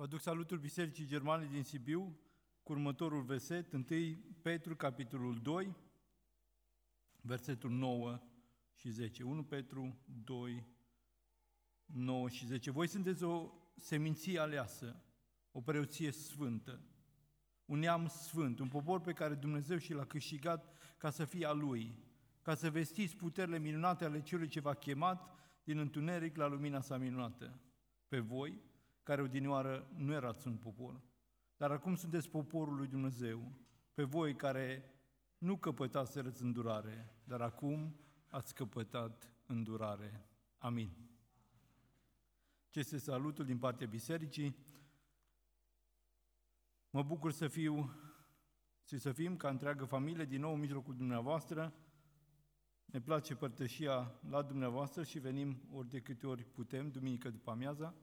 Vă aduc salutul Bisericii Germane din Sibiu cu următorul verset, 1 Petru, capitolul 2, versetul 9 și 10. 1 Petru 2, 9 și 10. Voi sunteți o seminție aleasă, o preoție sfântă, un neam sfânt, un popor pe care Dumnezeu și l-a câștigat ca să fie a Lui, ca să vestiți puterile minunate ale celui ce v-a chemat din întuneric la lumina sa minunată. Pe voi, care odinioară nu erați un popor, dar acum sunteți poporul lui Dumnezeu, pe voi care nu căpătați îndurare, dar acum ați căpătat îndurare. Amin. Ce este salutul din partea bisericii. Mă bucur să fiu și să fim ca întreagă familie din nou în mijlocul dumneavoastră. Ne place părtășia la dumneavoastră și venim ori de câte ori putem, duminică după amiaza.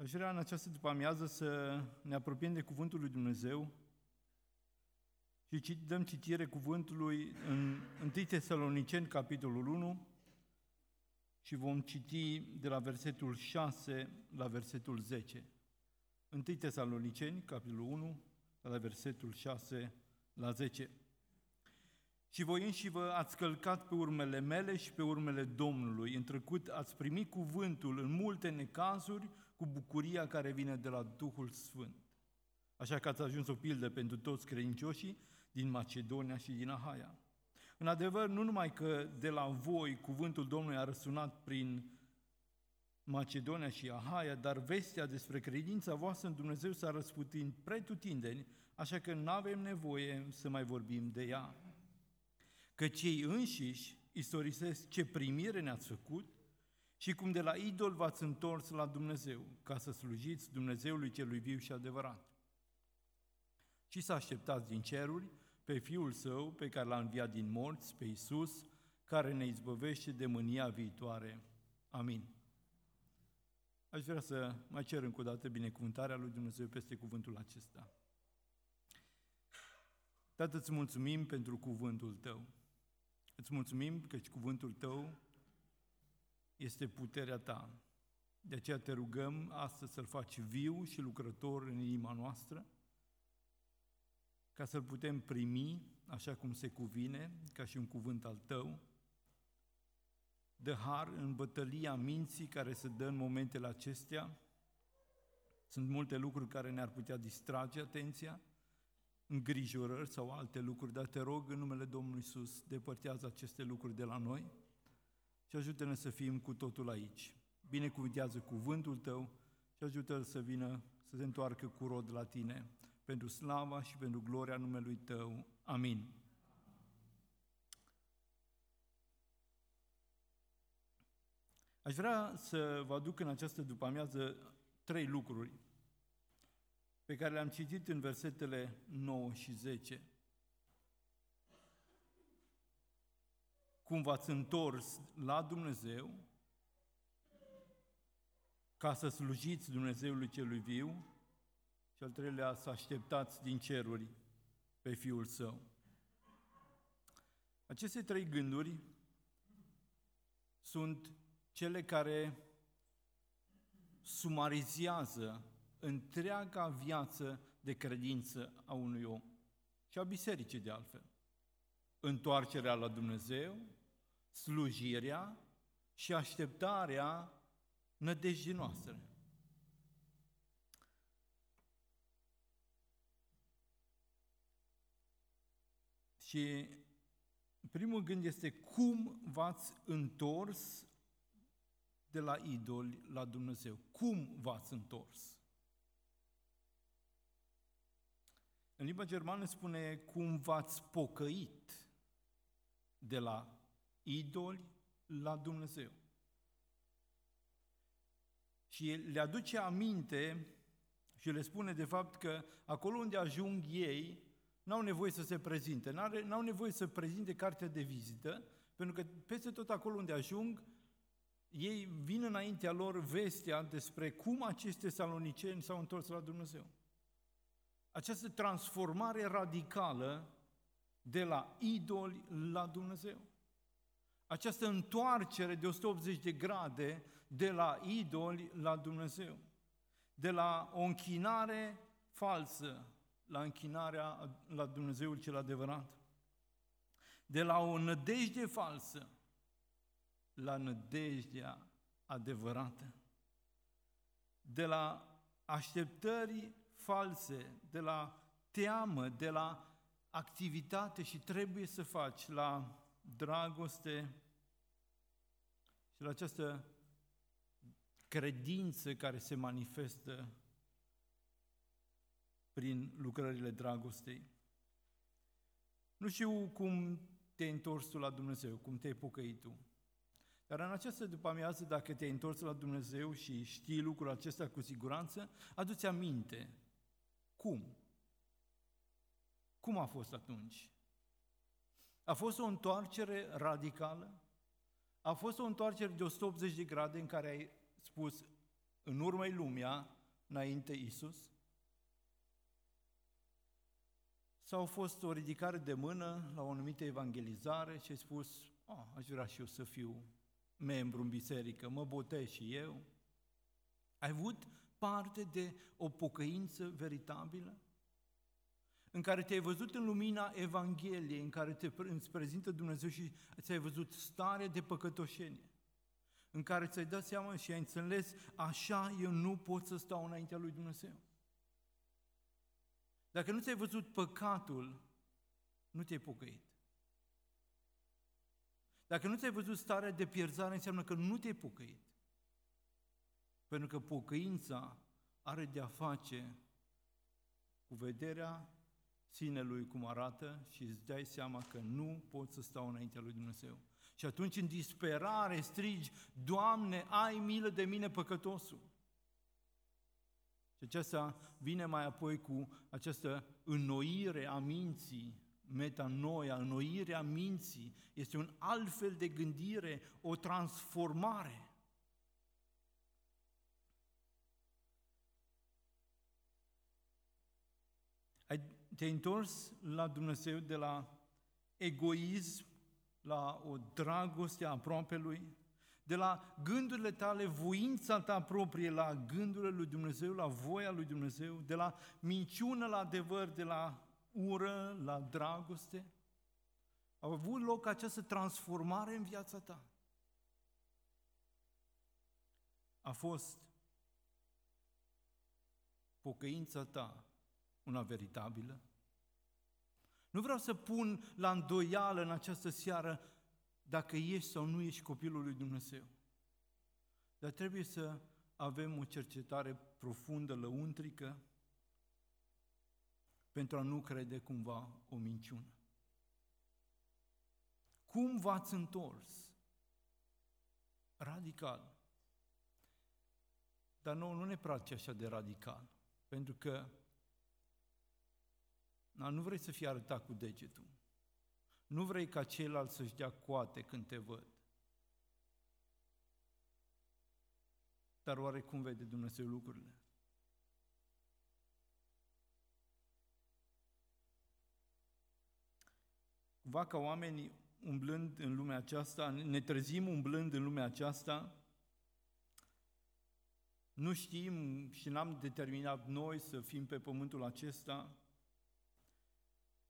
Aș vrea în această după amiază să ne apropiem de Cuvântul lui Dumnezeu și dăm citire cuvântului în 1 Tesaloniceni, capitolul 1, și vom citi de la versetul 6 la versetul 10. 1 Tesaloniceni, capitolul 1, de la versetul 6 la 10. Și voi înși vă ați călcat pe urmele mele și pe urmele Domnului. În trecut ați primit cuvântul în multe necazuri cu bucuria care vine de la Duhul Sfânt. Așa că ați ajuns o pildă pentru toți credincioșii din Macedonia și din Ahaia. În adevăr, nu numai că de la voi cuvântul Domnului a răsunat prin Macedonia și Ahaia, dar vestea despre credința voastră în Dumnezeu s-a răsputit pretutindeni, așa că nu avem nevoie să mai vorbim de ea. Că cei înșiși istorisesc ce primire ne-ați făcut și cum de la idol v-ați întors la Dumnezeu, ca să slujiți Dumnezeului celui viu și adevărat. Și să așteptați din ceruri pe Fiul Său, pe care l-a înviat din morți, pe Iisus, care ne izbăvește de mânia viitoare. Amin. Aș vrea să mai cer încă o dată binecuvântarea lui Dumnezeu peste cuvântul acesta. Tată, îți mulțumim pentru cuvântul Tău. Îți mulțumim că cuvântul Tău este puterea Ta. De aceea te rugăm astăzi să-L faci viu și lucrător în inima noastră, ca să-L putem primi așa cum se cuvine, ca și un cuvânt al Tău, de har în bătălia minții care se dă în momentele acestea. Sunt multe lucruri care ne-ar putea distrage atenția, îngrijorări sau alte lucruri, dar te rog în numele Domnului Isus, depărtează aceste lucruri de la noi și ajută-ne să fim cu totul aici. Binecuvântează cuvântul Tău și ajută-L să vină, să se întoarcă cu rod la Tine, pentru slava și pentru gloria numelui Tău. Amin. Aș vrea să vă aduc în această după-amiază trei lucruri pe care le-am citit în versetele 9 și 10. Cum v-ați întors la Dumnezeu ca să slujiți Dumnezeului celui viu și al treilea să așteptați din ceruri pe Fiul Său. Aceste trei gânduri sunt cele care sumarizează întreaga viață de credință a unui om și a bisericii de altfel. Întoarcerea la Dumnezeu, slujirea și așteptarea nădejdii noastre. Și primul gând este cum v-ați întors de la idoli la Dumnezeu. Cum v-ați întors? În limba germană spune cum v-ați pocăit de la idoli la Dumnezeu. Și le aduce aminte și le spune de fapt că acolo unde ajung ei, n-au nevoie să se prezinte, n-au nevoie să prezinte cartea de vizită, pentru că peste tot acolo unde ajung, ei vin înaintea lor vestea despre cum aceste saloniceni s-au întors la Dumnezeu. Această transformare radicală de la idoli la Dumnezeu. Această întoarcere de 180 de grade de la idoli la Dumnezeu, de la o închinare falsă la închinarea la Dumnezeul cel adevărat, de la o nădejde falsă la nădejdea adevărată, de la așteptări false, de la teamă, de la activitate și trebuie să faci, la dragoste și la această credință care se manifestă prin lucrările dragostei. Nu știu cum te-ai întors tu la Dumnezeu, cum te-ai pocăit tu. Dar în această după-amiază, dacă te-ai întors la Dumnezeu și știi lucrul acesta cu siguranță, adu-ți aminte. Cum? Cum a fost atunci? A fost o întoarcere radicală? A fost o întoarcere de 180 de grade în care ai spus în urmă lumea, înainte Isus? Sau a fost o ridicare de mână la o anumită evangelizare și ai spus, oh, aș vrea și eu să fiu membru în biserică, mă botez și eu? Ai avut parte de o pocăință veritabilă? În care te-ai văzut în lumina Evangheliei, în care te îți prezintă Dumnezeu și ți-ai văzut stare de păcătoșenie, în care ți-ai dat seama și ai înțeles, așa eu nu pot să stau înaintea lui Dumnezeu. Dacă nu ți-ai văzut păcatul, nu te-ai pocăit. Dacă nu ți-ai văzut starea de pierzare, înseamnă că nu te-ai pocăit. Pentru că pocăința are de-a face cu vederea sinelui cum arată și îți dai seama că nu poți să stau înaintea lui Dumnezeu. Și atunci în disperare strigi, Doamne, ai milă de mine păcătosul. Și aceasta vine mai apoi cu această înnoire a minții, metanoia, înnoirea minții, este un alt fel de gândire, o transformare. Te-ai întors la Dumnezeu de la egoism la o dragoste a lui, de la gândurile tale, voința ta proprie, la gândurile lui Dumnezeu, la voia lui Dumnezeu, de la minciună la adevăr, de la ură, la dragoste? A avut loc această transformare în viața ta? A fost pocăința ta una veritabilă? Nu vreau să pun la îndoială în această seară dacă ești sau nu ești copilul lui Dumnezeu. Dar trebuie să avem o cercetare profundă, lăuntrică, pentru a nu crede cumva o minciună. Cum v-ați întors? Radical. Dar nouă nu ne place așa de radical, pentru că na, nu vrei să fii arătat cu degetul. Nu vrei ca ceilalți să-și dea coate când te văd. Dar oare cum vede Dumnezeu lucrurile? Cumva ca oamenii umblând în lumea aceasta, ne trezim umblând în lumea aceasta, nu știm și n-am determinat noi să fim pe pământul acesta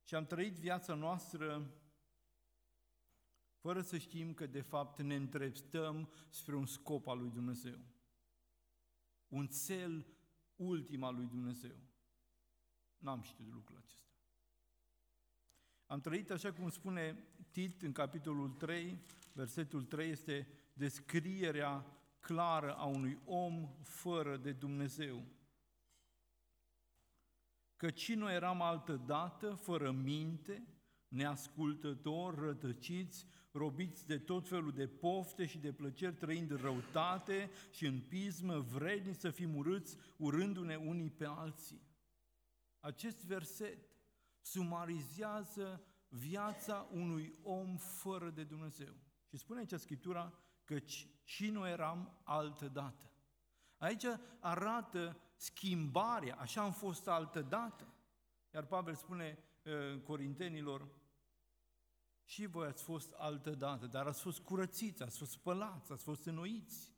și am trăit viața noastră fără să știm că de fapt ne îndreptăm spre un scop al lui Dumnezeu. Un cel ultim al lui Dumnezeu. N-am știut de lucrul acesta. Am trăit așa cum spune Tit în capitolul 3, versetul 3 este descrierea clară a unui om fără de Dumnezeu. Căci noi eram altă dată, fără minte, neascultători, rătăciți, robiți de tot felul de pofte și de plăceri, trăind în răutate și în pismă, vredni să fim urâți, urându-ne unii pe alții. Acest verset sumarizează viața unui om fără de Dumnezeu. Și spune aici Scriptura că și noi eram altă dată. Aici arată schimbarea, așa am fost altă dată. Iar Pavel spune uh, Corintenilor, și voi ați fost altă dată, dar ați fost curățiți, ați fost spălați, ați fost înnoiți.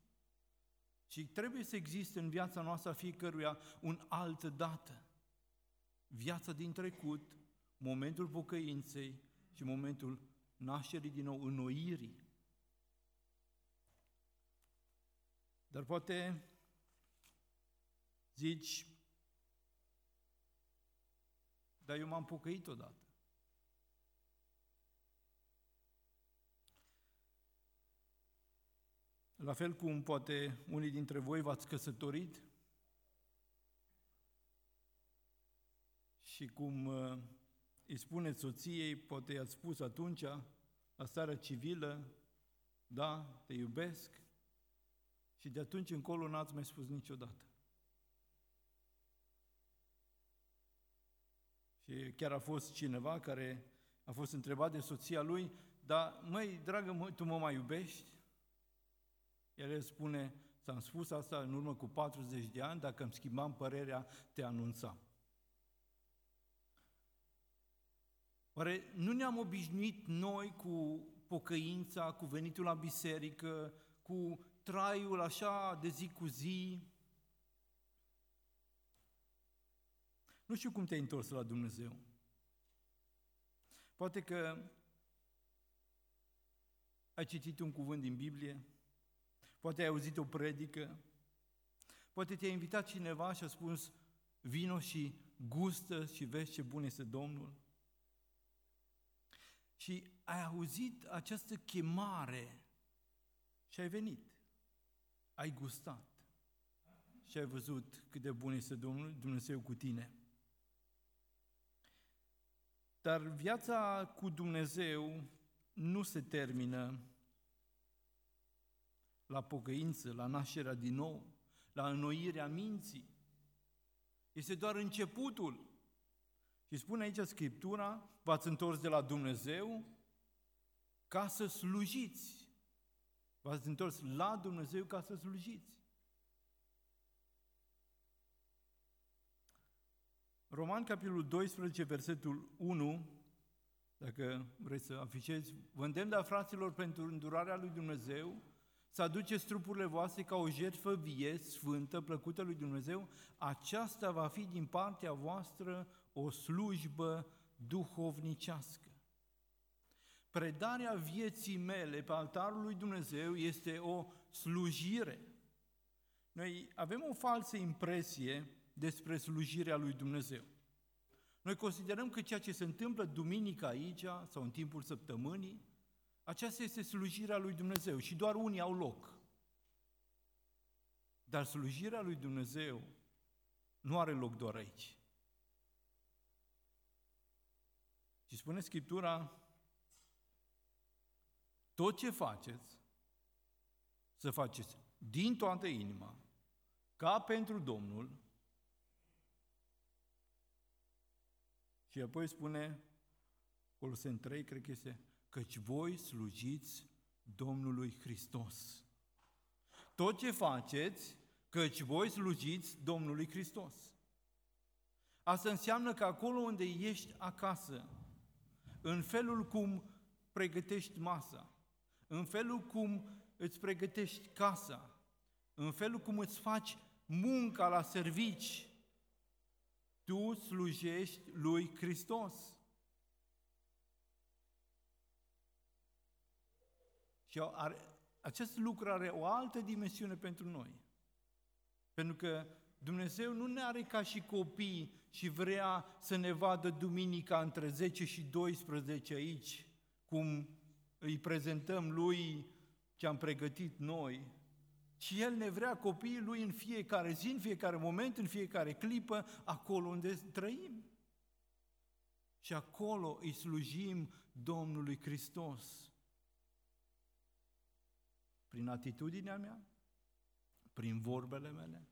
Și trebuie să existe în viața noastră a fiecăruia un altă dată. Viața din trecut, momentul pocăinței și momentul nașterii din nou, înnoirii. Dar poate zici, dar eu m-am pocăit odată. La fel cum poate unii dintre voi v-ați căsătorit și cum uh, îi spuneți soției, poate i-ați spus atunci, la starea civilă, da, te iubesc, și de atunci încolo n-ați mai spus niciodată. Și chiar a fost cineva care a fost întrebat de soția lui, dar măi, dragă, mă, tu mă mai iubești? El spune, ți-am spus asta în urmă cu 40 de ani, dacă îmi schimbam părerea, te anunțam. Oare nu ne-am obișnuit noi cu pocăința, cu venitul la biserică, cu traiul așa de zi cu zi? Nu știu cum te-ai întors la Dumnezeu. Poate că ai citit un cuvânt din Biblie, poate ai auzit o predică, poate te-a invitat cineva și a spus, vino și gustă și vezi ce bun este Domnul. Și ai auzit această chemare și ai venit. Ai gustat și ai văzut cât de bun este Domnul Dumnezeu cu tine. Dar viața cu Dumnezeu nu se termină la pocăință, la nașterea din nou, la înnoirea minții. Este doar începutul. Și spune aici Scriptura, v-ați întors de la Dumnezeu ca să slujiți. V-ați întors la Dumnezeu ca să slujiți. Roman, capitolul 12, versetul 1, dacă vreți să afișezi, vă îndemn, de fraților, pentru îndurarea lui Dumnezeu, să aduceți trupurile voastre ca o jertfă vie, sfântă, plăcută lui Dumnezeu, aceasta va fi din partea voastră o slujbă duhovnicească. Predarea vieții mele pe altarul lui Dumnezeu este o slujire. Noi avem o falsă impresie despre slujirea lui Dumnezeu. Noi considerăm că ceea ce se întâmplă duminica aici sau în timpul săptămânii, aceasta este slujirea lui Dumnezeu și doar unii au loc. Dar slujirea lui Dumnezeu nu are loc doar aici. Și spune Scriptura, tot ce faceți, să faceți din toată inima, ca pentru Domnul, și apoi spune, Coloseni 3, cred că este, căci voi slujiți Domnului Hristos. Tot ce faceți, căci voi slujiți Domnului Hristos. Asta înseamnă că acolo unde ești acasă, în felul cum pregătești masa, în felul cum îți pregătești casa, în felul cum îți faci munca la servici, tu slujești lui Hristos. Și are, acest lucru are o altă dimensiune pentru noi. Pentru că Dumnezeu nu ne are ca și copii și vrea să ne vadă duminica între 10 și 12 aici, cum îi prezentăm lui ce am pregătit noi, ci El ne vrea copiii Lui în fiecare zi, în fiecare moment, în fiecare clipă, acolo unde trăim. Și acolo îi slujim Domnului Hristos. Prin atitudinea mea, prin vorbele mele,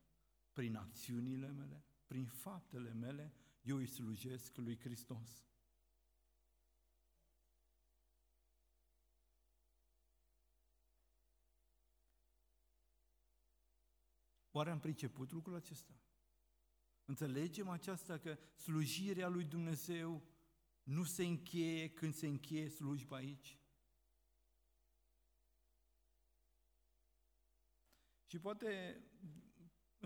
prin acțiunile mele, prin faptele mele, eu îi slujesc lui Hristos. Oare am priceput lucrul acesta? Înțelegem aceasta că slujirea lui Dumnezeu nu se încheie când se încheie slujba aici? Și poate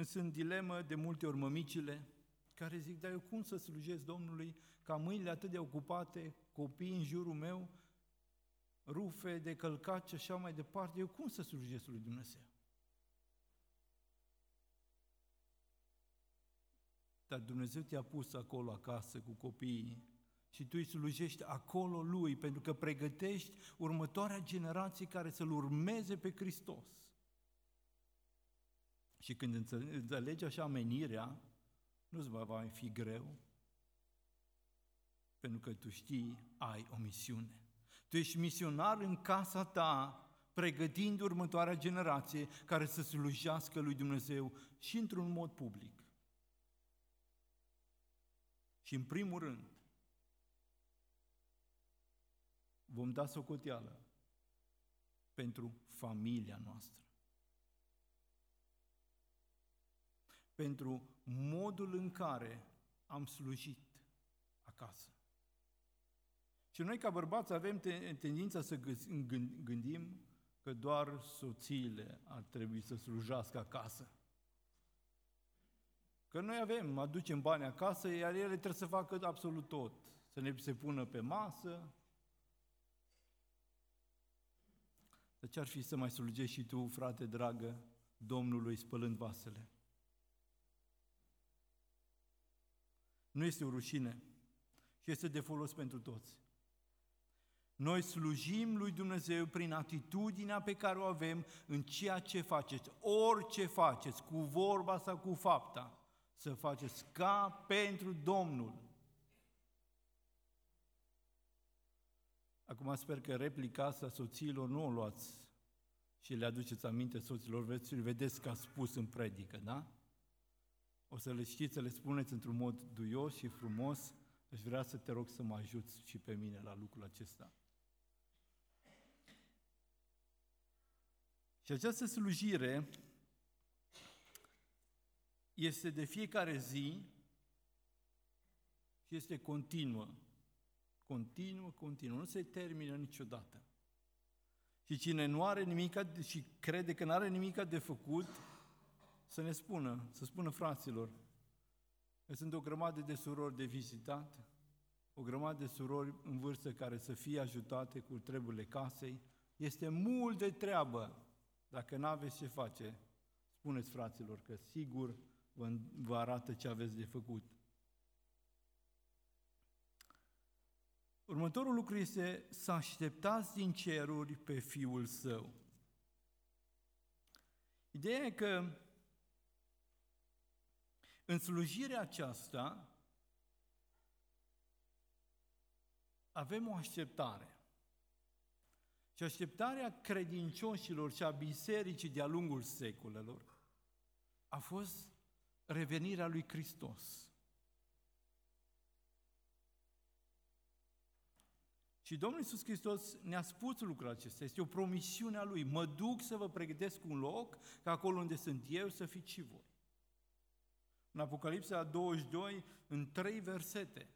sunt dilemă de multe ori mămicile care zic, dar eu cum să slujesc Domnului ca mâinile atât de ocupate, copii în jurul meu, rufe de călcat și așa mai departe, eu cum să slujesc lui Dumnezeu? Dar Dumnezeu te-a pus acolo acasă cu copiii și tu îi slujești acolo lui, pentru că pregătești următoarea generație care să-L urmeze pe Hristos. Și când înțelegi așa menirea, nu-ți va mai fi greu, pentru că tu știi, ai o misiune. Tu ești misionar în casa ta, pregătind următoarea generație care să slujească lui Dumnezeu și într-un mod public. Și în primul rând, vom da socoteală pentru familia noastră. Pentru modul în care am slujit acasă. Și noi ca bărbați avem tendința să gândim că doar soțiile ar trebui să slujească acasă. Că noi avem, aducem bani acasă, iar ele trebuie să facă absolut tot. Să ne se pună pe masă. Dar ce ar fi să mai slujești și tu, frate dragă, Domnului spălând vasele? Nu este o rușine și este de folos pentru toți. Noi slujim lui Dumnezeu prin atitudinea pe care o avem în ceea ce faceți, orice faceți, cu vorba sau cu fapta să faceți ca pentru Domnul. Acum sper că replica asta soțiilor nu o luați și le aduceți aminte soților, veți vedeți că a spus în predică, da? O să le știți, să le spuneți într-un mod duios și frumos, aș vrea să te rog să mă ajuți și pe mine la lucrul acesta. Și această slujire este de fiecare zi și este continuă. Continuă, continuă. Nu se termină niciodată. Și cine nu are nimic și crede că nu are nimic de făcut, să ne spună, să spună fraților, că sunt o grămadă de surori de vizitat, o grămadă de surori în vârstă care să fie ajutate cu treburile casei. Este mult de treabă. Dacă nu aveți ce face, spuneți fraților că sigur vă, vă arată ce aveți de făcut. Următorul lucru este să așteptați din ceruri pe Fiul Său. Ideea e că în slujirea aceasta avem o așteptare. Și așteptarea credincioșilor și a bisericii de-a lungul secolelor a fost revenirea lui Hristos. Și Domnul Iisus Hristos ne-a spus lucrul acesta, este o promisiune a Lui. Mă duc să vă pregătesc un loc, ca acolo unde sunt eu să fiți și voi. În Apocalipsa 22, în trei versete,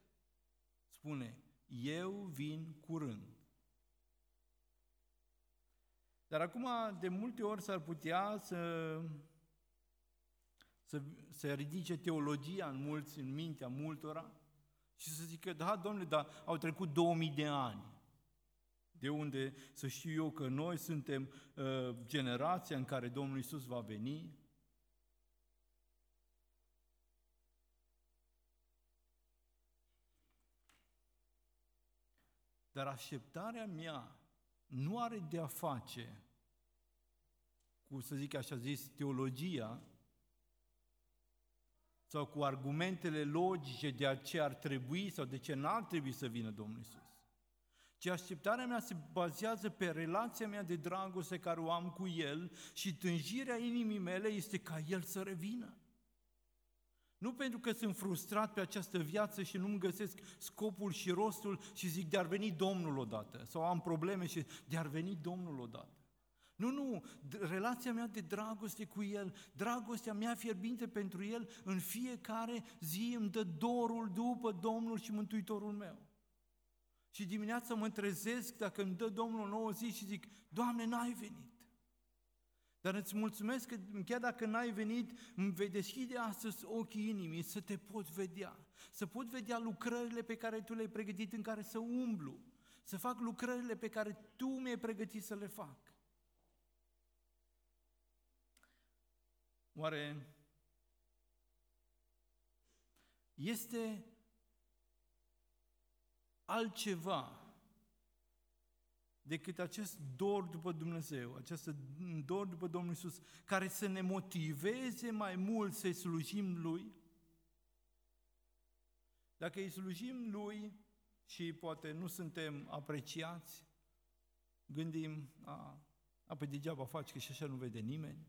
spune, eu vin curând. Dar acum, de multe ori s-ar putea să să se ridice teologia în mulți, în mintea multora și să zică, da, domnule, dar au trecut 2000 de ani. De unde să știu eu că noi suntem uh, generația în care Domnul Isus va veni? Dar așteptarea mea nu are de a face cu, să zic așa zis, teologia, sau cu argumentele logice de ce ar trebui sau de ce n-ar trebui să vină Domnul Isus. Ci așteptarea mea se bazează pe relația mea de dragoste care o am cu El și tânjirea inimii mele este ca El să revină. Nu pentru că sunt frustrat pe această viață și nu-mi găsesc scopul și rostul și zic de-ar veni Domnul odată, sau am probleme și de-ar veni Domnul odată. Nu, nu, relația mea de dragoste cu El, dragostea mea fierbinte pentru El, în fiecare zi îmi dă dorul după Domnul și Mântuitorul meu. Și dimineața mă trezesc dacă îmi dă Domnul o nouă zi și zic, Doamne, n-ai venit. Dar îți mulțumesc că chiar dacă n-ai venit, îmi vei deschide astăzi ochii inimii să te pot vedea. Să pot vedea lucrările pe care Tu le-ai pregătit în care să umblu. Să fac lucrările pe care Tu mi-ai pregătit să le fac. Oare este altceva decât acest dor după Dumnezeu, acest dor după Domnul Isus, care să ne motiveze mai mult să-i slujim Lui? Dacă îi slujim Lui și poate nu suntem apreciați, gândim, a, a pe degeaba faci că și așa nu vede nimeni,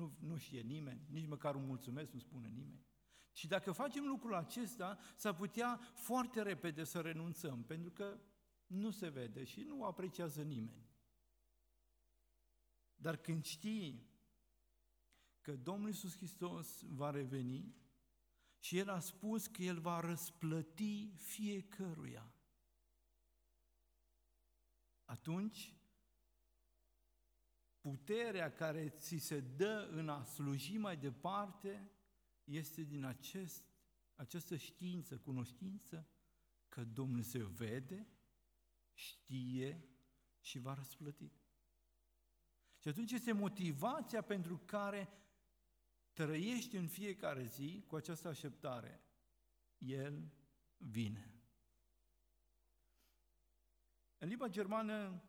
nu, nu știe nimeni, nici măcar un mulțumesc nu spune nimeni. Și dacă facem lucrul acesta, s-ar putea foarte repede să renunțăm, pentru că nu se vede și nu apreciază nimeni. Dar când știi că Domnul Iisus Hristos va reveni și El a spus că El va răsplăti fiecăruia, atunci puterea care ți se dă în a sluji mai departe este din acest, această știință, cunoștință, că Dumnezeu vede, știe și va răsplăti. Și atunci este motivația pentru care trăiești în fiecare zi cu această așteptare. El vine. În limba germană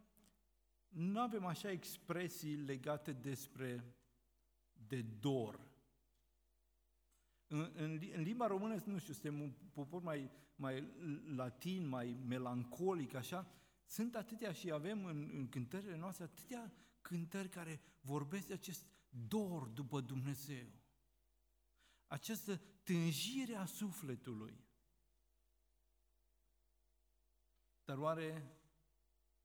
nu avem așa expresii legate despre de dor. În, în, în limba română, nu știu, suntem un popor mai, mai latin, mai melancolic, așa, sunt atâtea și avem în, în cântările noastre atâtea cântări care vorbesc de acest dor după Dumnezeu. Această tânjire a sufletului. Dar oare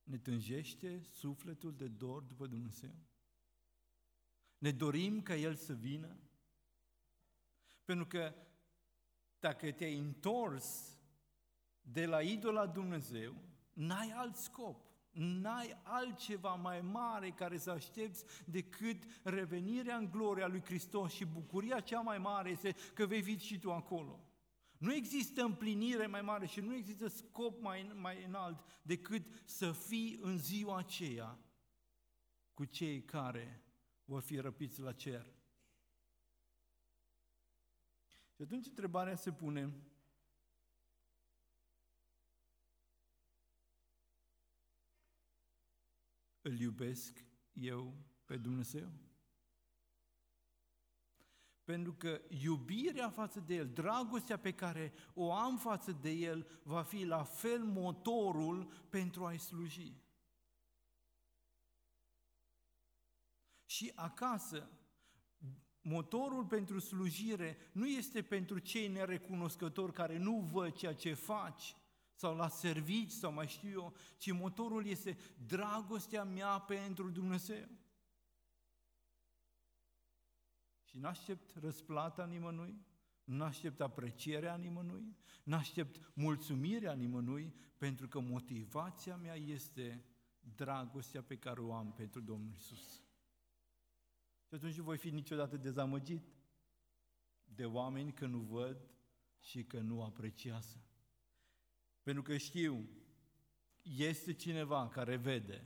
ne tânjește sufletul de dor după Dumnezeu? Ne dorim ca El să vină? Pentru că dacă te-ai întors de la idola Dumnezeu, n-ai alt scop, n-ai altceva mai mare care să aștepți decât revenirea în gloria lui Hristos și bucuria cea mai mare este că vei fi și tu acolo. Nu există împlinire mai mare și nu există scop mai, mai înalt decât să fii în ziua aceea cu cei care vor fi răpiți la cer. Și atunci întrebarea se pune, îl iubesc eu pe Dumnezeu? Pentru că iubirea față de El, dragostea pe care o am față de El, va fi la fel motorul pentru a-i sluji. Și acasă, motorul pentru slujire nu este pentru cei nerecunoscători care nu văd ceea ce faci, sau la servici sau mai știu eu, ci motorul este dragostea mea pentru Dumnezeu. Și n-aștept răsplata nimănui, n-aștept aprecierea nimănui, n-aștept mulțumirea nimănui, pentru că motivația mea este dragostea pe care o am pentru Domnul Isus. Și atunci nu voi fi niciodată dezamăgit de oameni că nu văd și că nu apreciază. Pentru că știu, este cineva care vede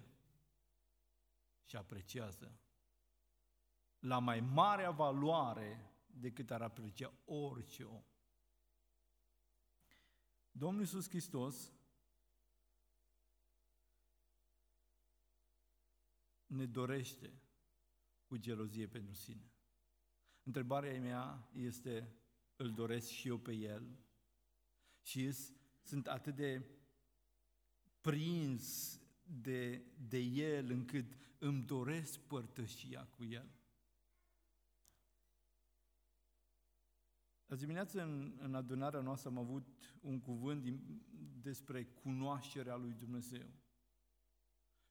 și apreciază la mai mare valoare decât ar aprecia orice om. Domnul Iisus Hristos ne dorește cu gelozie pentru sine. Întrebarea mea este, îl doresc și eu pe El? Și sunt atât de prins de, de El încât îmi doresc părtășia cu El. Azi dimineață în, în adunarea noastră am avut un cuvânt din, despre cunoașterea lui Dumnezeu.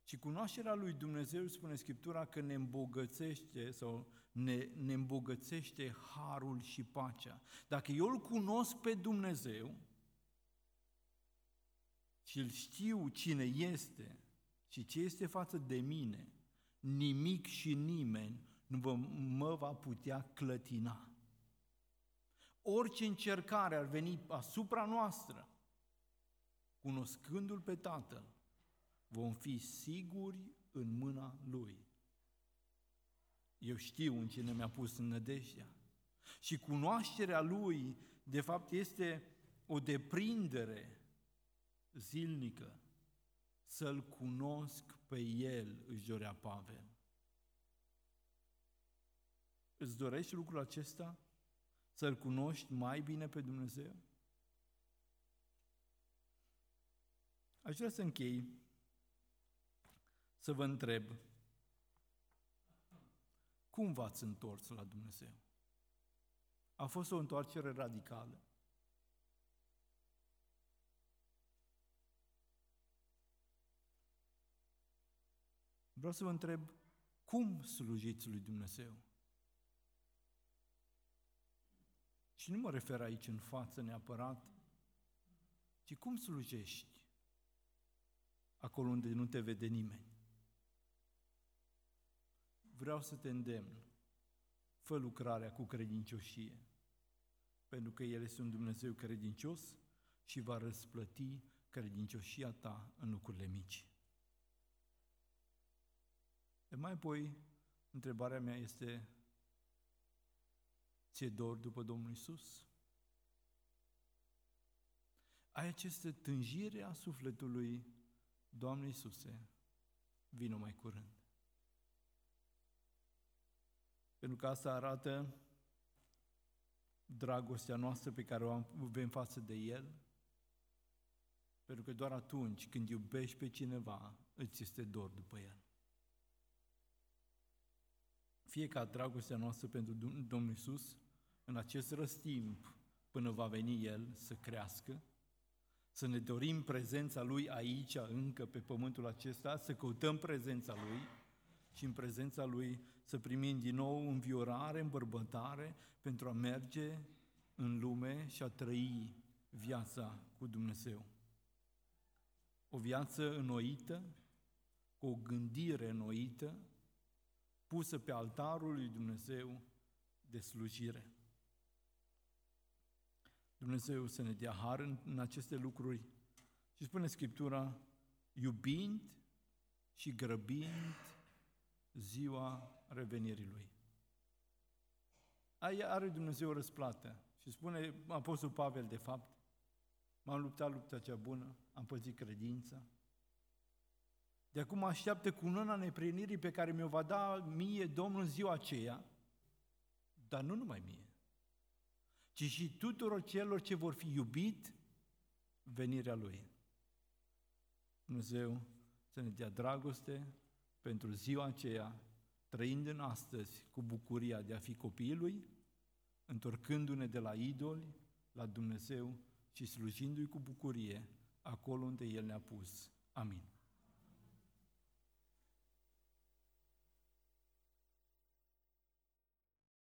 Și cunoașterea lui Dumnezeu, spune Scriptura, că ne îmbogățește sau ne, ne îmbogățește harul și pacea. Dacă eu îl cunosc pe Dumnezeu, și îl știu cine este și ce este față de mine, nimic și nimeni nu vă, mă va putea clătina. Orice încercare ar veni asupra noastră, cunoscându-L pe Tatăl, vom fi siguri în mâna Lui. Eu știu în cine mi-a pus în nădejdea. Și cunoașterea Lui, de fapt, este o deprindere zilnică. Să-L cunosc pe El, își dorea Pavel. Îți dorești lucrul acesta? Să-L cunoști mai bine pe Dumnezeu? Aș vrea să închei, să vă întreb, cum v-ați întors la Dumnezeu? A fost o întoarcere radicală? Vreau să vă întreb, cum slujiți lui Dumnezeu? Și nu mă refer aici în față neapărat, ci cum slujești acolo unde nu te vede nimeni. Vreau să te îndemn, fă lucrarea cu credincioșie, pentru că El este un Dumnezeu credincios și va răsplăti credincioșia ta în lucrurile mici. De mai apoi, întrebarea mea este, ți-e dor după Domnul Isus? Ai aceste tânjire a sufletului, Doamne Iisuse, vină mai curând. Pentru că asta arată dragostea noastră pe care o avem față de El, pentru că doar atunci când iubești pe cineva, îți este dor după El. Fie ca dragostea noastră pentru Domnul Isus, în acest răstimp, până va veni El, să crească, să ne dorim prezența Lui aici, încă pe pământul acesta, să căutăm prezența Lui și în prezența Lui să primim din nou înviorare, îmbărbătare pentru a merge în lume și a trăi viața cu Dumnezeu. O viață înnoită, cu o gândire înnoită, pusă pe altarul lui Dumnezeu de slujire. Dumnezeu să ne dea har în, în aceste lucruri și spune Scriptura, iubind și grăbind ziua revenirii Lui. Aia are Dumnezeu o răsplată. Și spune Apostol Pavel, de fapt, m-am luptat lupta cea bună, am păzit credința. De acum așteaptă cu cununa neprenirii pe care mi-o va da mie Domnul ziua aceea, dar nu numai mie, ci și tuturor celor ce vor fi iubit venirea Lui. Dumnezeu să ne dea dragoste pentru ziua aceea, trăind în astăzi cu bucuria de a fi copiii Lui, întorcându-ne de la idoli la Dumnezeu și slujindu-i cu bucurie acolo unde El ne-a pus. Amin.